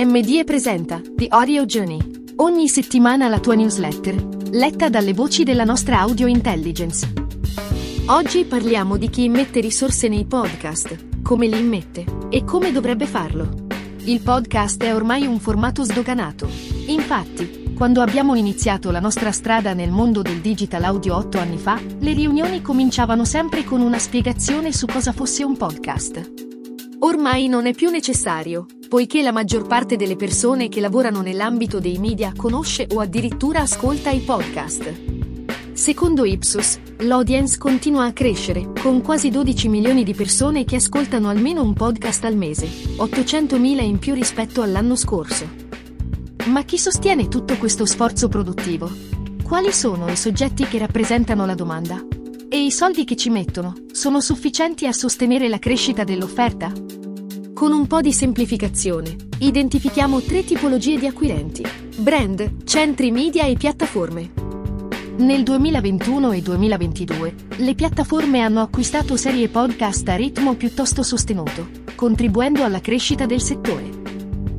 MDE presenta The Audio Journey. Ogni settimana la tua newsletter, letta dalle voci della nostra audio intelligence. Oggi parliamo di chi immette risorse nei podcast, come li immette e come dovrebbe farlo. Il podcast è ormai un formato sdoganato. Infatti, quando abbiamo iniziato la nostra strada nel mondo del digital audio otto anni fa, le riunioni cominciavano sempre con una spiegazione su cosa fosse un podcast. Ormai non è più necessario, poiché la maggior parte delle persone che lavorano nell'ambito dei media conosce o addirittura ascolta i podcast. Secondo Ipsos, l'audience continua a crescere, con quasi 12 milioni di persone che ascoltano almeno un podcast al mese, 800.000 in più rispetto all'anno scorso. Ma chi sostiene tutto questo sforzo produttivo? Quali sono i soggetti che rappresentano la domanda? E i soldi che ci mettono sono sufficienti a sostenere la crescita dell'offerta? Con un po' di semplificazione, identifichiamo tre tipologie di acquirenti. Brand, centri media e piattaforme. Nel 2021 e 2022, le piattaforme hanno acquistato serie podcast a ritmo piuttosto sostenuto, contribuendo alla crescita del settore.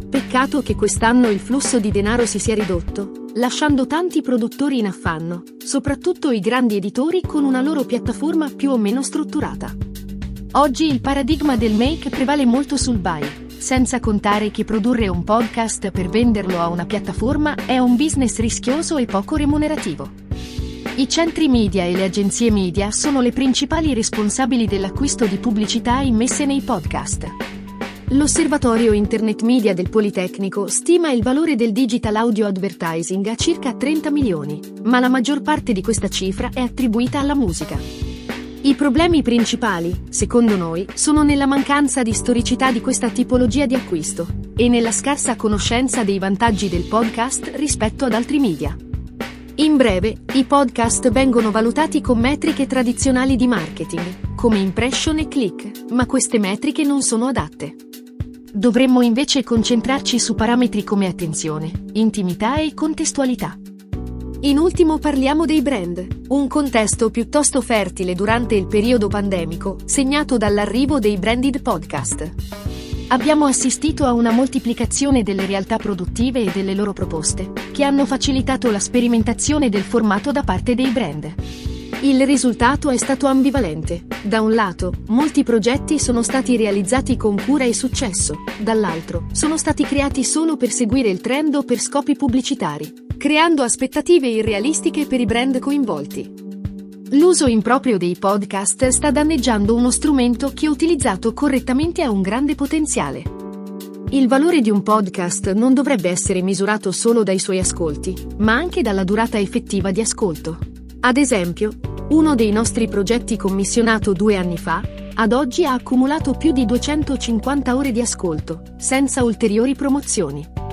Peccato che quest'anno il flusso di denaro si sia ridotto, lasciando tanti produttori in affanno, soprattutto i grandi editori con una loro piattaforma più o meno strutturata. Oggi il paradigma del make prevale molto sul buy, senza contare che produrre un podcast per venderlo a una piattaforma è un business rischioso e poco remunerativo. I centri media e le agenzie media sono le principali responsabili dell'acquisto di pubblicità immesse nei podcast. L'Osservatorio Internet Media del Politecnico stima il valore del digital audio advertising a circa 30 milioni, ma la maggior parte di questa cifra è attribuita alla musica. I problemi principali, secondo noi, sono nella mancanza di storicità di questa tipologia di acquisto e nella scarsa conoscenza dei vantaggi del podcast rispetto ad altri media. In breve, i podcast vengono valutati con metriche tradizionali di marketing, come impression e click, ma queste metriche non sono adatte. Dovremmo invece concentrarci su parametri come attenzione, intimità e contestualità. In ultimo parliamo dei brand, un contesto piuttosto fertile durante il periodo pandemico, segnato dall'arrivo dei branded podcast. Abbiamo assistito a una moltiplicazione delle realtà produttive e delle loro proposte, che hanno facilitato la sperimentazione del formato da parte dei brand. Il risultato è stato ambivalente. Da un lato, molti progetti sono stati realizzati con cura e successo, dall'altro, sono stati creati solo per seguire il trend o per scopi pubblicitari, creando aspettative irrealistiche per i brand coinvolti. L'uso improprio dei podcast sta danneggiando uno strumento che utilizzato correttamente ha un grande potenziale. Il valore di un podcast non dovrebbe essere misurato solo dai suoi ascolti, ma anche dalla durata effettiva di ascolto. Ad esempio, uno dei nostri progetti commissionato due anni fa, ad oggi ha accumulato più di 250 ore di ascolto, senza ulteriori promozioni.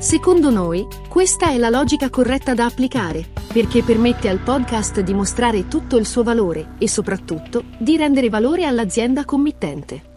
Secondo noi, questa è la logica corretta da applicare, perché permette al podcast di mostrare tutto il suo valore e soprattutto di rendere valore all'azienda committente.